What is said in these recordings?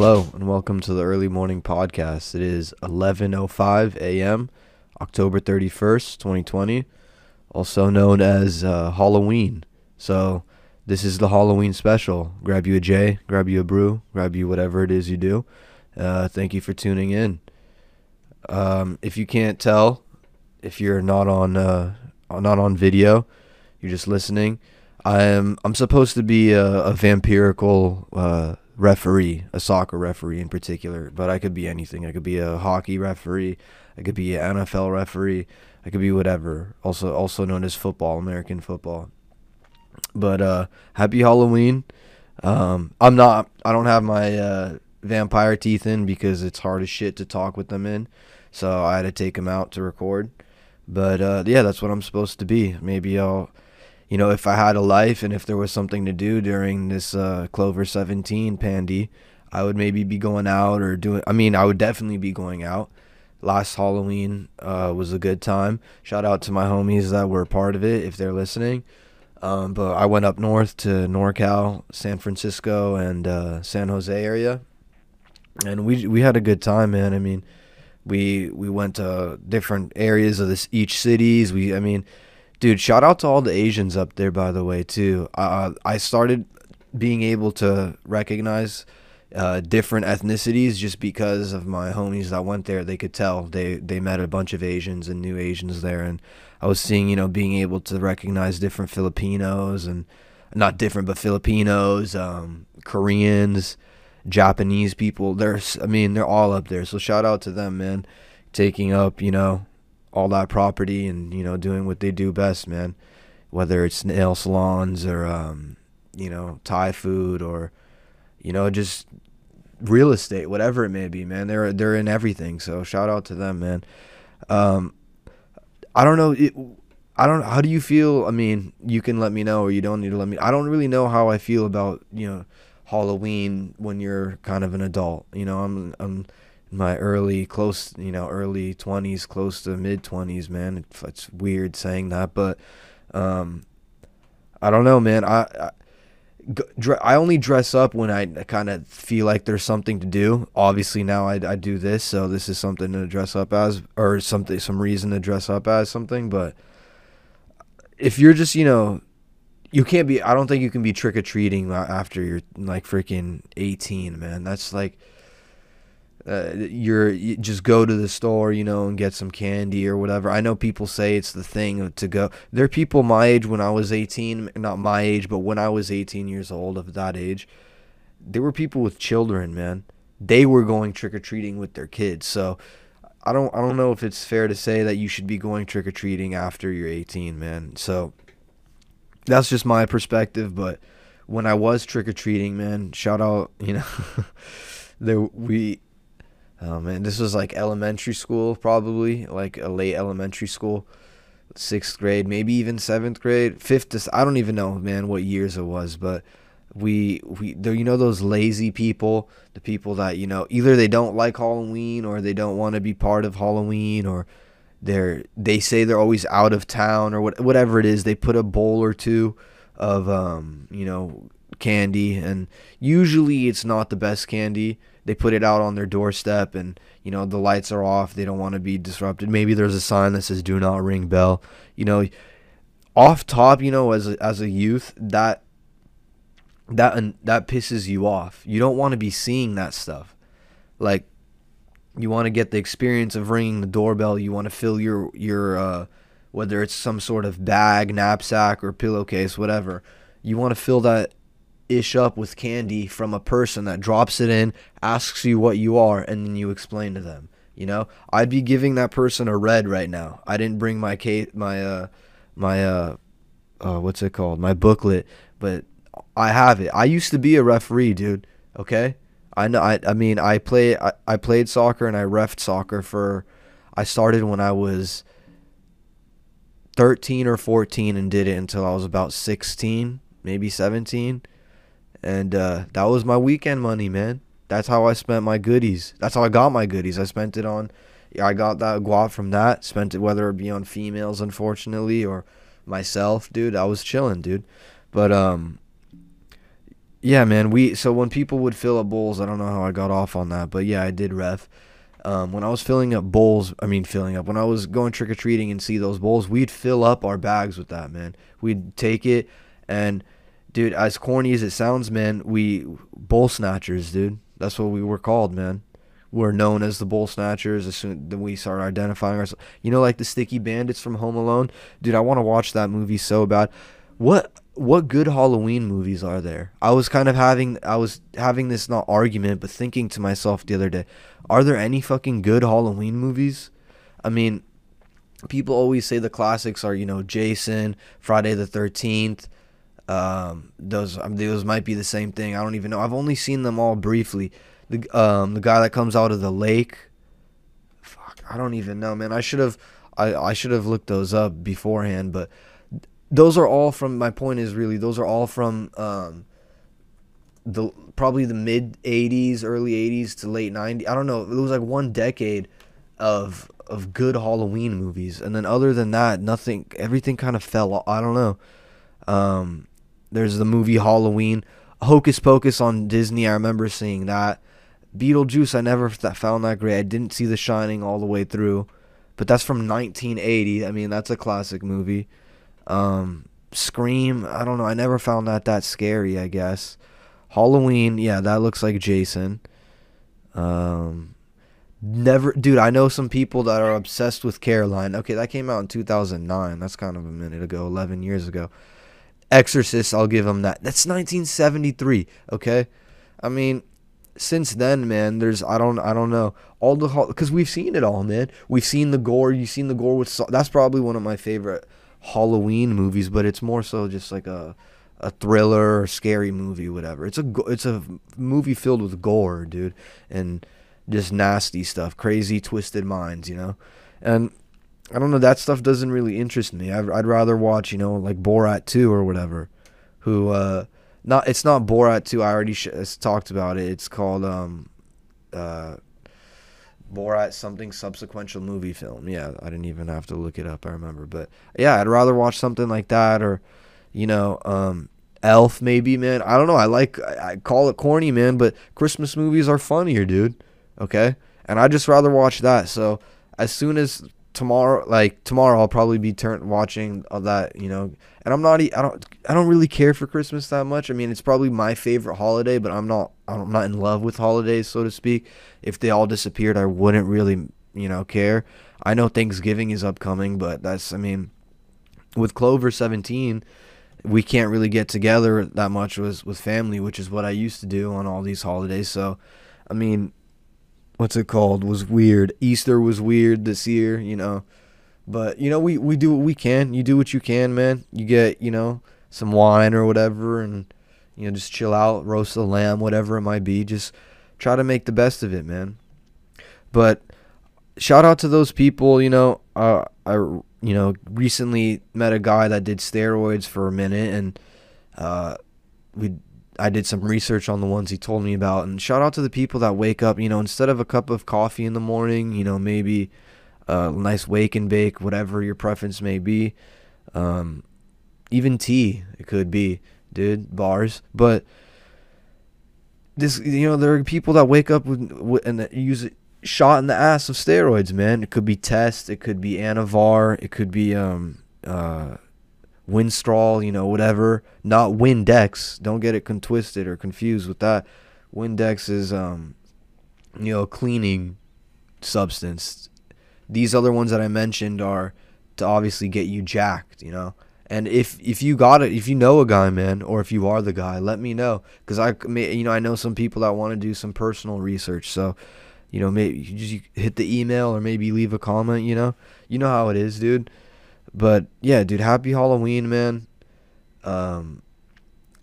Hello and welcome to the early morning podcast. It is 11:05 a.m., October 31st, 2020, also known as uh, Halloween. So, this is the Halloween special. Grab you a J, grab you a brew, grab you whatever it is you do. Uh, thank you for tuning in. Um, if you can't tell, if you're not on uh, not on video, you're just listening. I am I'm supposed to be a, a vampirical uh, referee, a soccer referee in particular, but I could be anything. I could be a hockey referee. I could be an NFL referee. I could be whatever. Also, also known as football, American football. But uh, happy Halloween. Um, I'm not. I don't have my uh, vampire teeth in because it's hard as shit to talk with them in. So I had to take them out to record. But uh, yeah, that's what I'm supposed to be. Maybe I'll you know, if I had a life and if there was something to do during this uh, Clover 17 pandy, I would maybe be going out or doing. I mean, I would definitely be going out. Last Halloween uh, was a good time. Shout out to my homies that were part of it if they're listening. Um, but I went up north to NorCal, San Francisco, and uh, San Jose area, and we we had a good time, man. I mean, we we went to different areas of this each cities. We I mean Dude, shout out to all the Asians up there, by the way, too. Uh, I started being able to recognize uh, different ethnicities just because of my homies that went there. They could tell they they met a bunch of Asians and new Asians there, and I was seeing you know being able to recognize different Filipinos and not different but Filipinos, um, Koreans, Japanese people. There's I mean they're all up there. So shout out to them, man, taking up you know all that property and you know doing what they do best, man. Whether it's nail salons or um, you know Thai food or you know just real estate, whatever it may be, man. They're they're in everything. So shout out to them, man. Um, I don't know. It, I don't. How do you feel? I mean, you can let me know, or you don't need to let me. I don't really know how I feel about you know Halloween when you're kind of an adult. You know, I'm I'm my early close you know early 20s close to mid 20s man it's, weird saying that but um i don't know man i, I I only dress up when I kind of feel like there's something to do. Obviously now I, I do this, so this is something to dress up as, or something, some reason to dress up as something. But if you're just, you know, you can't be. I don't think you can be trick or treating after you're like freaking 18, man. That's like, uh, you're you just go to the store, you know, and get some candy or whatever. I know people say it's the thing to go. There are people my age when I was 18, not my age, but when I was 18 years old of that age, there were people with children, man. They were going trick or treating with their kids. So I don't I don't know if it's fair to say that you should be going trick or treating after you're 18, man. So that's just my perspective, but when I was trick or treating, man, shout out, you know, there we Oh man, this was like elementary school, probably like a late elementary school, sixth grade, maybe even seventh grade, fifth. To, I don't even know, man, what years it was, but we we you know those lazy people, the people that you know either they don't like Halloween or they don't want to be part of Halloween or they're they say they're always out of town or what whatever it is. They put a bowl or two of um you know candy and usually it's not the best candy they put it out on their doorstep and you know the lights are off they don't want to be disrupted. Maybe there's a sign that says do not ring bell. You know off top you know as a, as a youth that that and that pisses you off. You don't want to be seeing that stuff. Like you want to get the experience of ringing the doorbell. You want to fill your your uh, whether it's some sort of bag knapsack or pillowcase whatever. You want to fill that ish up with candy from a person that drops it in, asks you what you are, and then you explain to them. You know, I'd be giving that person a red right now. I didn't bring my case, my uh, my uh, uh, what's it called? My booklet, but I have it. I used to be a referee, dude. Okay, I know. I I mean, I play. I, I played soccer and I refed soccer for. I started when I was 13 or 14 and did it until I was about 16, maybe 17 and uh, that was my weekend money, man. That's how I spent my goodies. That's how I got my goodies. I spent it on. I got that guap from that. Spent it whether it be on females, unfortunately, or myself, dude. I was chilling, dude. But um, yeah, man. We so when people would fill up bowls, I don't know how I got off on that, but yeah, I did ref. Um, when I was filling up bowls, I mean filling up. When I was going trick or treating and see those bowls, we'd fill up our bags with that, man. We'd take it and, dude, as corny as it sounds, man, we bull snatchers, dude. That's what we were called, man. We're known as the bull snatchers as soon as we started identifying ourselves. You know, like the sticky bandits from Home Alone, dude. I want to watch that movie so bad. What what good Halloween movies are there? I was kind of having I was having this not argument, but thinking to myself the other day, are there any fucking good Halloween movies? I mean, people always say the classics are, you know, Jason, Friday the 13th. Um, those um, those might be the same thing. I don't even know. I've only seen them all briefly. The um the guy that comes out of the lake. Fuck, I don't even know, man. I should have I I should have looked those up beforehand, but those are all from my point is really those are all from um the probably the mid 80s early 80s to late 90s i don't know it was like one decade of of good halloween movies and then other than that nothing everything kind of fell off. i don't know um there's the movie halloween hocus pocus on disney i remember seeing that beetlejuice i never found that great i didn't see the shining all the way through but that's from 1980 i mean that's a classic movie um, Scream, I don't know. I never found that that scary. I guess Halloween, yeah, that looks like Jason. Um, never, dude. I know some people that are obsessed with Coraline. Okay, that came out in 2009. That's kind of a minute ago, 11 years ago. Exorcist, I'll give them that. That's 1973. Okay, I mean, since then, man, there's I don't I don't know all the because we've seen it all, man. We've seen the gore. You've seen the gore with. That's probably one of my favorite Halloween movies, but it's more so just like a a thriller or scary movie, whatever. It's a it's a movie filled with gore, dude, and just nasty stuff, crazy twisted minds, you know. And I don't know that stuff doesn't really interest me. I'd, I'd rather watch, you know, like Borat 2 or whatever. Who uh not it's not Borat 2. I already sh- talked about it. It's called um uh Borat something subsequential movie film. Yeah, I didn't even have to look it up. I remember, but yeah, I'd rather watch something like that or, you know, um, Elf maybe, man. I don't know. I like I, I call it corny, man, but Christmas movies are funnier, dude. Okay, and I just rather watch that. So as soon as tomorrow, like tomorrow, I'll probably be turn watching all that, you know. And I'm not, I don't, I don't really care for Christmas that much. I mean, it's probably my favorite holiday, but I'm not, I'm not in love with holidays, so to speak. If they all disappeared, I wouldn't really, you know, care. I know Thanksgiving is upcoming, but that's, I mean, with Clover 17, we can't really get together that much with with family, which is what I used to do on all these holidays. So, I mean, what's it called was weird. Easter was weird this year, you know. But you know, we we do what we can. You do what you can, man. You get you know some wine or whatever, and you know just chill out, roast a lamb, whatever it might be. Just try to make the best of it, man. But shout out to those people. You know, uh, I you know recently met a guy that did steroids for a minute, and uh, we I did some research on the ones he told me about. And shout out to the people that wake up, you know, instead of a cup of coffee in the morning, you know, maybe a nice wake and bake, whatever your preference may be. Um, even tea, it could be, dude, bars. But this, you know, there are people that wake up with, with and use a shot in the ass of steroids, man. It could be test, it could be Anavar, it could be um uh Winstrol, you know, whatever. Not Windex. Don't get it twisted or confused with that. Windex is, um, you know, cleaning substance. These other ones that I mentioned are to obviously get you jacked, you know. And if if you got it, if you know a guy, man, or if you are the guy, let me know, cause I, you know, I know some people that want to do some personal research. So, you know, maybe you just hit the email or maybe leave a comment. You know, you know how it is, dude. But yeah, dude, happy Halloween, man. Um,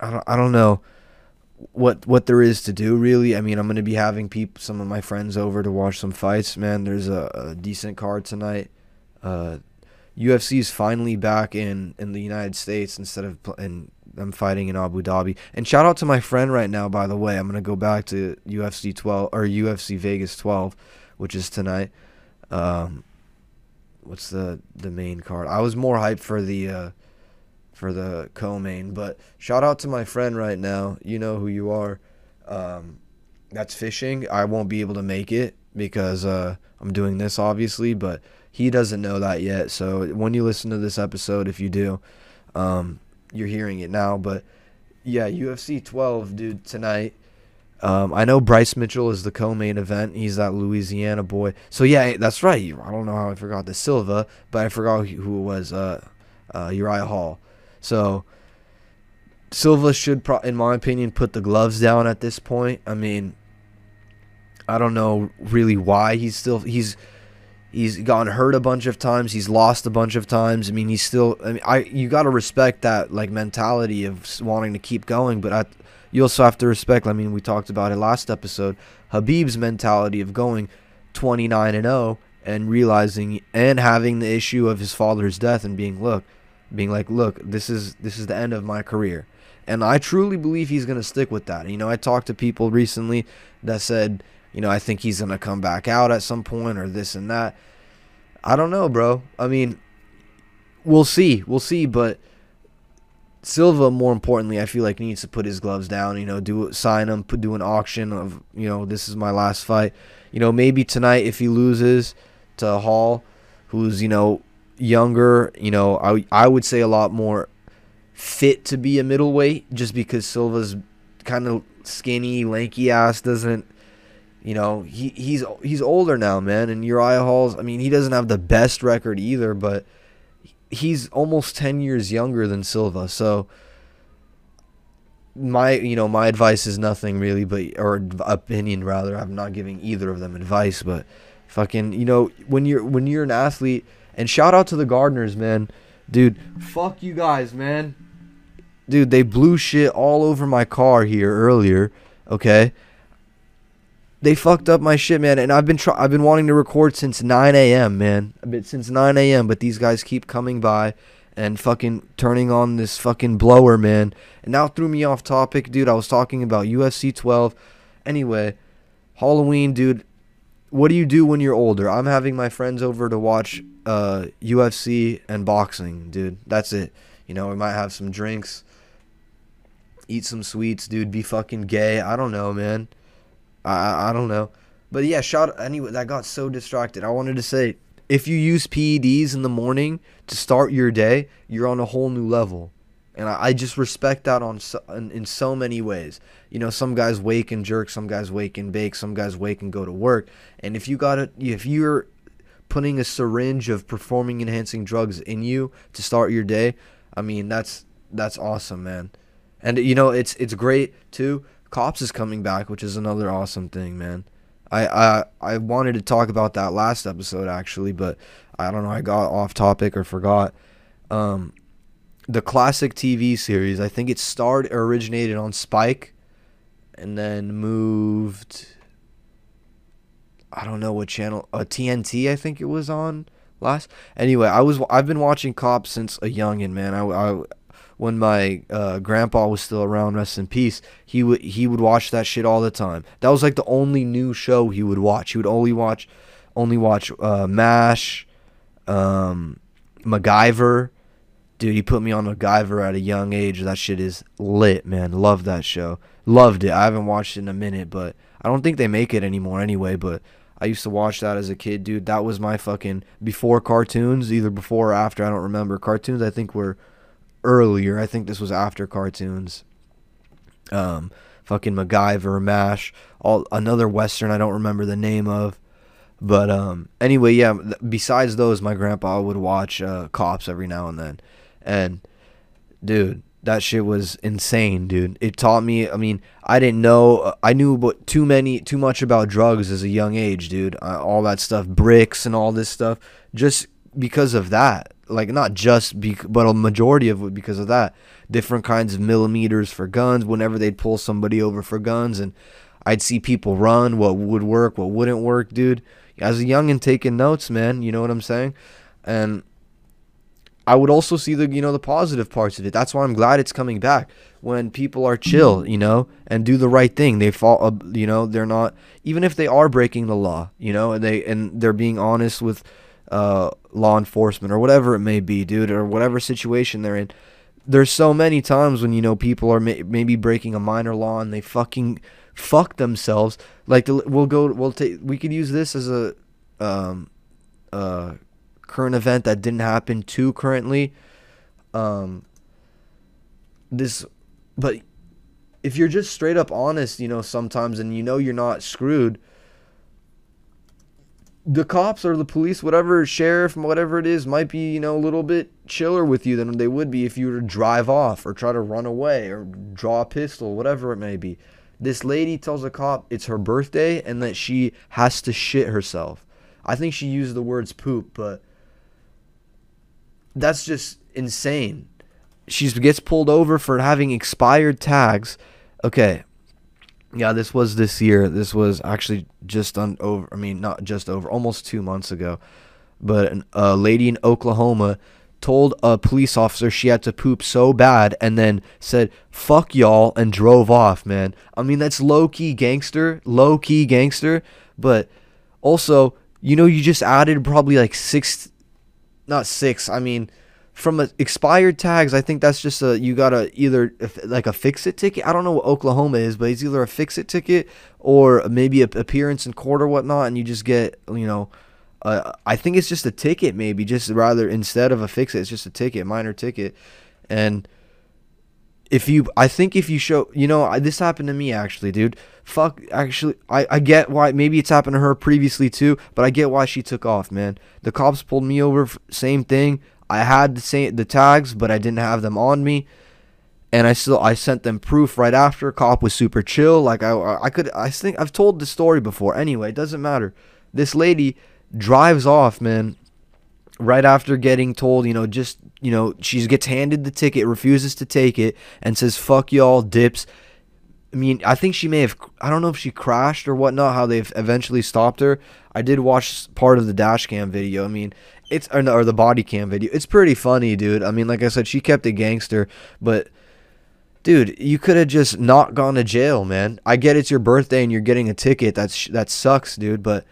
I don't, I don't know what what there is to do really. I mean, I'm gonna be having people, some of my friends over to watch some fights. Man, there's a, a decent card tonight. Uh, UFC is finally back in in the United States instead of and I'm fighting in Abu Dhabi. And shout out to my friend right now, by the way. I'm gonna go back to UFC 12 or UFC Vegas 12, which is tonight. Um, what's the the main card? I was more hyped for the uh, for the co-main. But shout out to my friend right now. You know who you are. Um, that's fishing. I won't be able to make it because uh, I'm doing this obviously, but he doesn't know that yet. So when you listen to this episode, if you do, um, you're hearing it now. But yeah, UFC 12, dude, tonight. Um, I know Bryce Mitchell is the co-main event. He's that Louisiana boy. So yeah, that's right. I don't know how I forgot the Silva, but I forgot who it was. Uh, uh, Uriah Hall. So Silva should, pro- in my opinion, put the gloves down at this point. I mean, I don't know really why he's still he's he's gotten hurt a bunch of times. He's lost a bunch of times. I mean, he's still. I mean, I you got to respect that like mentality of wanting to keep going, but I, you also have to respect. I mean, we talked about it last episode. Khabib's mentality of going 29 and 0 and realizing and having the issue of his father's death and being look being like, look, this is this is the end of my career. And I truly believe he's to stick with that. You know, I talked to people recently that said, you know, I think he's going to come back out at some point or this and that. I don't know, bro. I mean, we'll see. We'll see, but Silva, more importantly, I feel like needs to put his gloves down. You know, do sign him, do an auction of you know this is my last fight. You know, maybe tonight if he loses to Hall, who's you know younger, you know, I I would say a lot more fit to be a middleweight just because Silva's kind of skinny, lanky ass doesn't you know, he he's he's older now, man, and Uriah Hall's I mean, he doesn't have the best record either, but he's almost 10 years younger than Silva. So my you know, my advice is nothing really but or opinion rather. I'm not giving either of them advice, but fucking, you know, when you're when you're an athlete and shout out to the gardeners, man. Dude, fuck you guys, man. Dude, they blew shit all over my car here earlier, okay? They fucked up my shit, man, and I've been try- I've been wanting to record since 9 a.m., man. Been since 9 a.m., but these guys keep coming by and fucking turning on this fucking blower, man. And now threw me off topic, dude. I was talking about UFC 12. Anyway, Halloween, dude what do you do when you're older? I'm having my friends over to watch uh, UFC and boxing, dude. That's it. You know, we might have some drinks, eat some sweets, dude. Be fucking gay. I don't know, man. I I, don't know. But yeah, shot anyway. I got so distracted. I wanted to say, if you use PEDs in the morning to start your day, you're on a whole new level and I, I just respect that on so, in, in, so many ways. You know, some guys wake and jerk, some guys wake and bake, some guys wake and go to work. And if you got it, if you're putting a syringe of performing enhancing drugs in you to start your day, I mean that's that's awesome, man. And you know, it's it's great too. Cops is coming back, which is another awesome thing, man. I I I wanted to talk about that last episode actually, but I don't know, I got off topic or forgot. Um, the classic TV series. I think it started originated on Spike, and then moved. I don't know what channel. Uh, TNT, I think it was on last. Anyway, I was I've been watching Cops since a youngin, man. I, I when my uh, grandpa was still around, rest in peace. He would he would watch that shit all the time. That was like the only new show he would watch. He would only watch, only watch uh, Mash, um, MacGyver Dude, he put me on MacGyver at a young age. That shit is lit, man. Love that show. Loved it. I haven't watched it in a minute, but I don't think they make it anymore anyway. But I used to watch that as a kid, dude. That was my fucking before cartoons, either before or after. I don't remember. Cartoons, I think, were earlier. I think this was after cartoons. Um, fucking MacGyver, Mash, all another western I don't remember the name of. But um, anyway, yeah. Besides those, my grandpa would watch uh, Cops every now and then. And dude, that shit was insane, dude. It taught me. I mean, I didn't know. I knew but too many, too much about drugs as a young age, dude. Uh, all that stuff, bricks and all this stuff, just because of that. Like not just, but a majority of it because of that. Different kinds of millimeters for guns. Whenever they'd pull somebody over for guns, and I'd see people run. What would work, what wouldn't work, dude. As a young and taking notes, man. You know what I'm saying? And I would also see the you know the positive parts of it. That's why I'm glad it's coming back. When people are chill, you know, and do the right thing, they fall. Uh, you know, they're not even if they are breaking the law, you know, and they and they're being honest with uh, law enforcement or whatever it may be, dude, or whatever situation they're in. there's so many times when you know people are may- maybe breaking a minor law and they fucking fuck themselves. Like we'll go, we'll take, we could use this as a um, uh, current event that didn't happen too currently. Um, this, but if you're just straight up honest, you know, sometimes and you know you're not screwed, the cops or the police, whatever sheriff, whatever it is, might be, you know, a little bit chiller with you than they would be if you were to drive off or try to run away or draw a pistol, whatever it may be. This lady tells a cop it's her birthday and that she has to shit herself. I think she used the words poop, but that's just insane. She gets pulled over for having expired tags. Okay, yeah, this was this year. This was actually just on over. I mean, not just over, almost two months ago. But a lady in Oklahoma told a police officer she had to poop so bad, and then said "fuck y'all" and drove off. Man, I mean that's low key gangster, low key gangster. But also, you know, you just added probably like six, not six. I mean from a expired tags, I think that's just a you gotta either like a fix it ticket. I don't know what Oklahoma is, but it's either a fix it ticket or maybe a appearance in court or whatnot, and you just get you know. Uh, I think it's just a ticket, maybe just rather instead of a fix it, it's just a ticket, minor ticket, and if you, I think if you show, you know, I, this happened to me actually, dude. Fuck, actually, I I get why maybe it's happened to her previously too, but I get why she took off, man. The cops pulled me over, same thing. I had the same the tags, but I didn't have them on me. And I still I sent them proof right after. Cop was super chill. Like I I could I think I've told the story before. Anyway, it doesn't matter. This lady drives off, man. Right after getting told, you know, just you know, she gets handed the ticket, refuses to take it, and says "fuck y'all," dips. I mean, I think she may have. I don't know if she crashed or whatnot. How they've eventually stopped her. I did watch part of the dash cam video. I mean, it's or, or the body cam video. It's pretty funny, dude. I mean, like I said, she kept a gangster, but dude, you could have just not gone to jail, man. I get it's your birthday and you're getting a ticket. That's that sucks, dude, but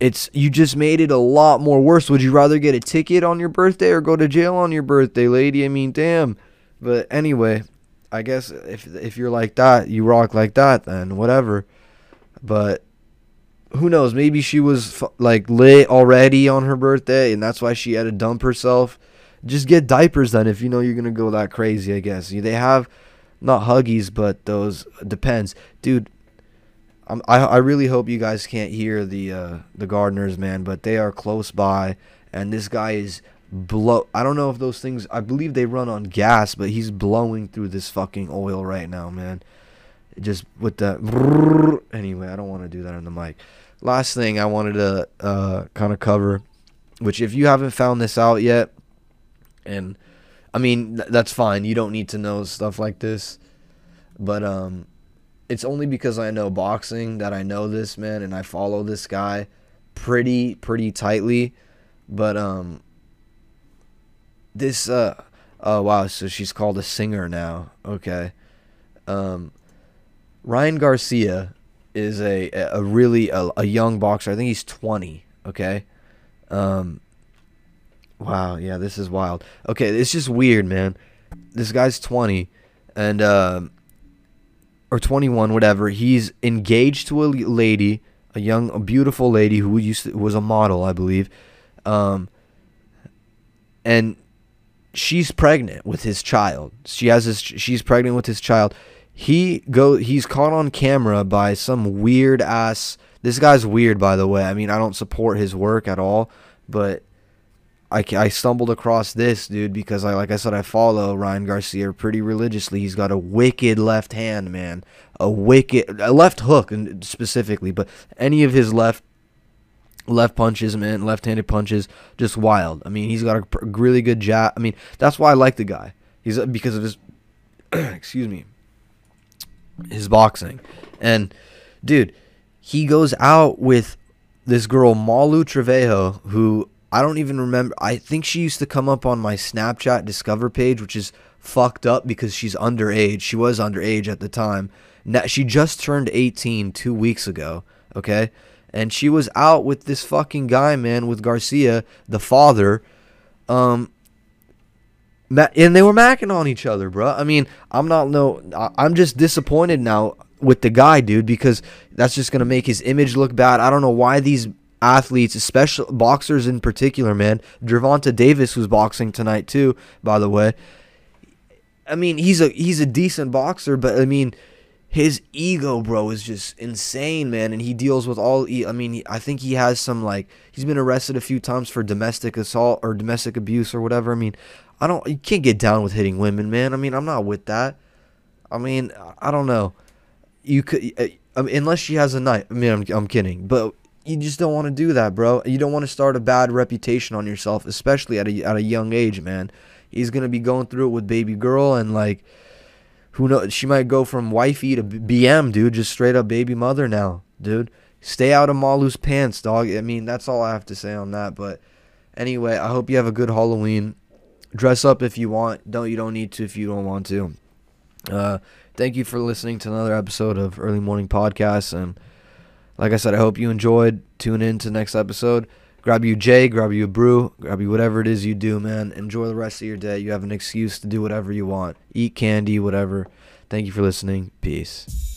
it's you just made it a lot more worse. Would you rather get a ticket on your birthday or go to jail on your birthday, lady? I mean, damn. But anyway, I guess if if you're like that, you rock like that, then whatever. But who knows? Maybe she was like lit already on her birthday, and that's why she had to dump herself. Just get diapers then if you know you're gonna go that crazy. I guess they have not huggies, but those depends, dude. I'm, I I really hope you guys can't hear the uh, the gardeners, man, but they are close by, and this guy is blow. I don't know if those things. I believe they run on gas, but he's blowing through this fucking oil right now, man. Just with the anyway, I don't want to do that on the mic last thing I wanted to uh, kind of cover, which if you haven't found this out yet, and I mean th- that's fine. You don't need to know stuff like this, but um, it's only because I know boxing that I know this man, and I follow this guy pretty pretty tightly. But um, this uh, oh wow, so she's called a singer now. Okay, um, Ryan Garcia is a a really a, a young boxer. I think he's 20. Okay. Um. Wow. Yeah. This is wild. Okay. It's just weird, man. This guy's 20, and um. or 21, whatever. He's engaged to a lady, a young, a beautiful lady who used to, was a model, I believe. Um. And she's pregnant with his child. She has his. She's pregnant with his child he go he's caught on camera by some weird ass this guy's weird by the way i mean i don't support his work at all but I, I stumbled across this dude because I like I said I follow Ryan Garcia pretty religiously. He's got a wicked left hand, man. A wicked a left hook specifically, but any of his left left punches, man, left-handed punches, just wild. I mean, he's got a really good jab. I mean, that's why I like the guy. He's because of his excuse me his boxing. And dude, he goes out with this girl Malu Trevejo, who I don't even remember. I think she used to come up on my Snapchat Discover page, which is fucked up because she's underage. She was underage at the time. Now, she just turned 18 two weeks ago. Okay, and she was out with this fucking guy, man, with Garcia, the father. Um, and they were macking on each other, bro. I mean, I'm not no, I'm just disappointed now with the guy, dude, because that's just gonna make his image look bad. I don't know why these athletes, especially boxers in particular, man. Gervonta Davis was boxing tonight too, by the way. I mean, he's a he's a decent boxer, but I mean, his ego, bro, is just insane, man. And he deals with all. I mean, I think he has some like he's been arrested a few times for domestic assault or domestic abuse or whatever. I mean, I don't. You can't get down with hitting women, man. I mean, I'm not with that. I mean, I don't know. You could, uh, I mean, unless she has a knife. I mean, I'm I'm kidding, but you just don't want to do that, bro. You don't want to start a bad reputation on yourself, especially at a at a young age, man. He's gonna be going through it with baby girl and like, who knows? She might go from wifey to BM, dude. Just straight up baby mother now, dude. Stay out of Malu's pants, dog. I mean, that's all I have to say on that. But anyway, I hope you have a good Halloween. Dress up if you want. Don't you don't need to if you don't want to. Uh, thank you for listening to another episode of Early Morning Podcast and like I said, I hope you enjoyed. Tune in to next episode. Grab you J, grab you a brew, grab you whatever it is you do, man. Enjoy the rest of your day. You have an excuse to do whatever you want. Eat candy, whatever. Thank you for listening. Peace.